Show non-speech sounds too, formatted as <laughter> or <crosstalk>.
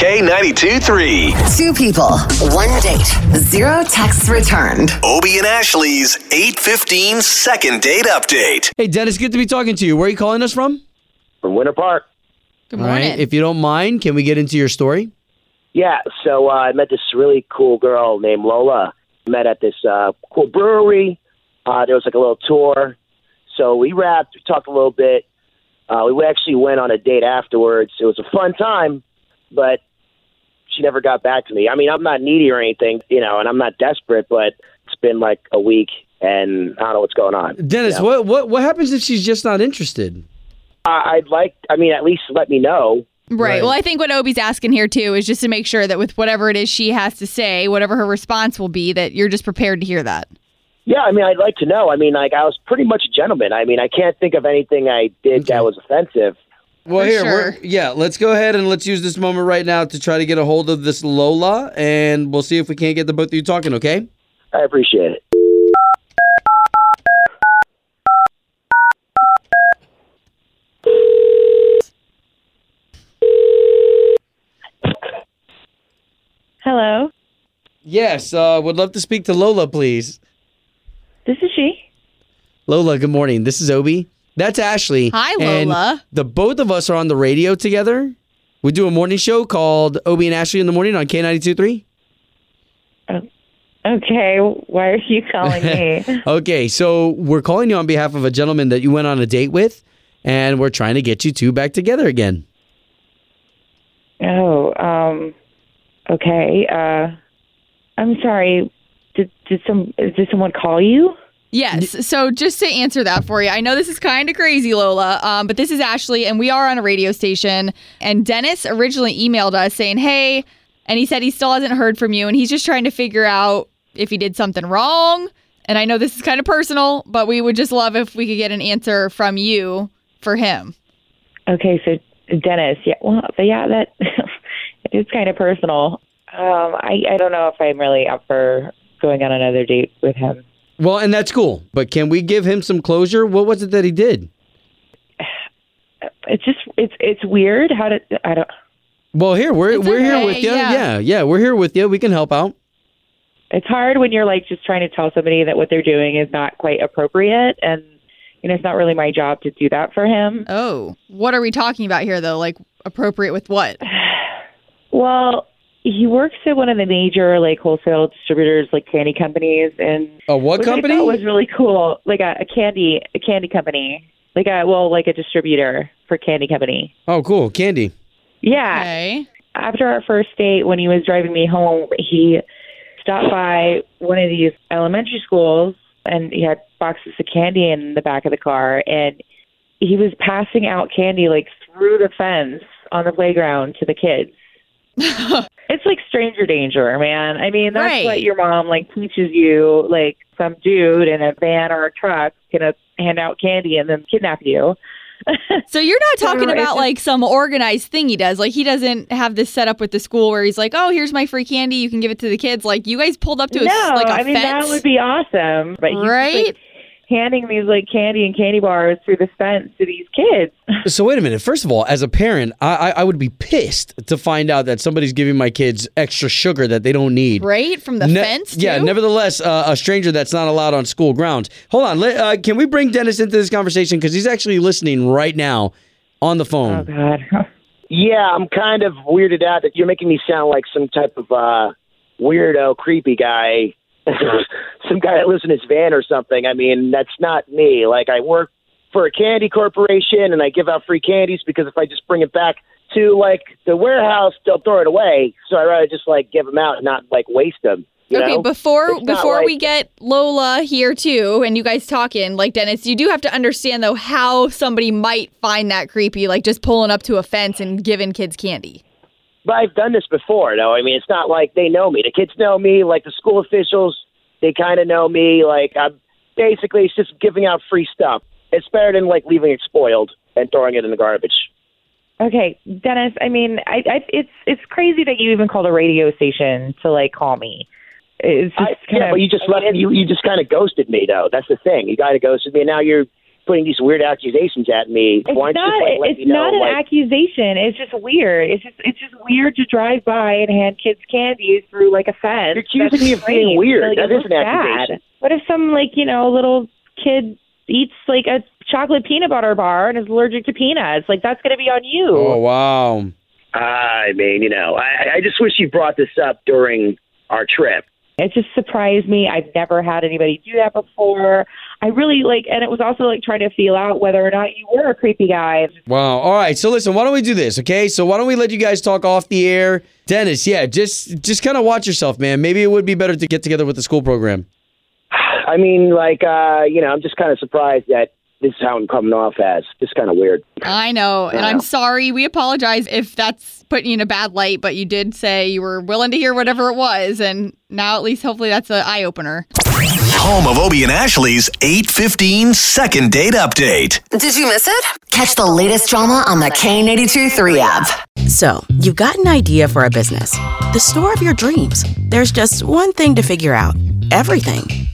K92 3. Two people, one date, zero texts returned. Obie and Ashley's 815 second date update. Hey, Dennis, good to be talking to you. Where are you calling us from? from Winter Park. Good morning. right. If you don't mind, can we get into your story? Yeah, so uh, I met this really cool girl named Lola. Met at this uh, cool brewery. Uh, there was like a little tour. So we wrapped, we talked a little bit. Uh, we actually went on a date afterwards. It was a fun time, but she never got back to me. I mean, I'm not needy or anything, you know, and I'm not desperate, but it's been like a week and I don't know what's going on. Dennis, Yeah. what, what what happens if she's just not interested? I I'd like, I mean, at least let me know. Right. Right. Well, I think what Obie's asking here too is just to make sure that with whatever it is she has to say, whatever her response will be, that you're just prepared to hear that. Yeah, I mean, I'd like to know. I mean, like, I was pretty much a gentleman. I mean, I can't think of anything I did Okay. that was offensive. Well, For here, sure. we're, yeah, let's go ahead and let's use this moment right now to try to get a hold of this Lola, and we'll see if we can't get the both of you talking. Okay? I appreciate it. Hello, Yes. Uh, would love to speak to Lola, please. this is she. Lola, good morning. This is Obie. That's Ashley. Hi, And Lola. the both of us are on the radio together. We do a morning show called Obie and Ashley in the morning on K92.3. Okay, why are you calling me? <laughs> Okay, so we're calling you on behalf of a gentleman that you went on a date with, and we're trying to get you two back together again. oh, um, okay. Uh, I'm sorry. Did did some did someone call you? Yes. So just to answer that for you, I know this is kind of crazy, Lola, um, but this is Ashley, and we are on a radio station. And Dennis originally emailed us saying, "Hey," and he said he still hasn't heard from you, and he's just trying to figure out if he did something wrong. And I know this is kind of personal, but we would just love if we could get an answer from you for him. Okay, so Dennis. Yeah, well, but yeah, that <laughs> it's kind of personal. Um, I I don't know if I'm really up for going on another date with him. Well, and that's cool, but can we give him some closure? What was it that he did? It's just it's it's weird. How did I don't. Well, here we're It's we're here with you. yeah. yeah, yeah, we're here with you. We can help out. it's hard when you're like just trying to tell somebody that what they're doing is not quite appropriate and you know it's not really my job to do that for him Oh, what are we talking about here, though? Like appropriate with what? <sighs> well he works at one of the major like wholesale distributors like candy companies and A what which I company? thought was really cool like a, a candy a candy company like a well like a distributor for candy company oh, cool, candy. yeah Okay. after our first date, when he was driving me home, he stopped by one of these elementary schools and he had boxes of candy in the back of the car and he was passing out candy like through the fence on the playground to the kids. <laughs> it's like stranger danger, man. I mean, that's Right. what your mom like teaches you, like some dude in a van or a truck gonna hand out candy and then kidnap you. <laughs> So you're not talking So about like some organized thing he does. Like he doesn't have this set up with the school where he's like, "Oh, here's my free candy. You can give it to the kids." Like you guys pulled up to a no, like a I mean fence, that would be awesome. But right? like, handing these like candy and candy bars through the fence to these kids. <laughs> So wait a minute. First of all, as a parent, I, I I would be pissed to find out that somebody's giving my kids extra sugar that they don't need. right from the Ne- fence. Yeah. Nevertheless, uh, a stranger that's not allowed on school grounds. Hold on. Let, uh, can we bring Dennis into this conversation because he's actually listening right now on the phone. Oh? God. <laughs> Yeah, I'm kind of weirded out that you're making me sound like some type of uh, weirdo, creepy guy, <laughs> some guy that lives in his van or something. I mean, that's not me. Like, I work for a candy corporation and I give out free candies because if I just bring it back to like the warehouse, they'll throw it away. So I'd rather just like give them out and not like waste them. You okay, know? before It's before like- we get Lola here too, and you guys talking, like Dennis, you do have to understand though how somebody might find that creepy, like just pulling up to a fence and giving kids candy. But I've done this before, though. I mean, it's not like they know me. The kids know me, like the school officials, they kind of know me. Like, I'm basically, it's just giving out free stuff. It's better than like leaving it spoiled and throwing it in the garbage. Okay, Dennis. I mean, I, I it's it's crazy that you even called a radio station to like call me. It's just I, kind yeah, of. but you just left. You you just kind of ghosted me, though. That's the thing. You kind of ghosted me, and now you're putting these weird accusations at me. It's Why don't you like, it's me know, not an like, accusation. It's just weird. It's just. It's just weird to drive by and hand kids candies through like a fence. You're accusing That's me of being weird. Like, That it is looks an bad. accusation. What if some like you know little kid eats like a chocolate peanut butter bar and is allergic to peanuts? Like that's going to be on you. Oh wow. I mean, you know, I, I just wish you brought this up during our trip. It just surprised me. I've never had anybody do that before. I really like, and it was also like trying to feel out whether or not you were a creepy guy. Wow. All right. So listen, why don't we do this? Okay. So why don't we let you guys talk off the air? Dennis, yeah, just just kind of watch yourself, man. Maybe it would be better to get together with the school program. <sighs> I mean, like, uh, you know, I'm just kind of surprised that this is how I'm coming off as. Just kind of weird. I know, and Wow. I'm sorry. We apologize if that's putting you in a bad light, but you did say you were willing to hear whatever it was, and now at least hopefully that's an eye opener. Home of Obie and Ashley's 815 second date update. Did you miss it? Catch the latest drama on the K92 3 app. So, you've got an idea for a business, the store of your dreams. There's just one thing to figure out everything.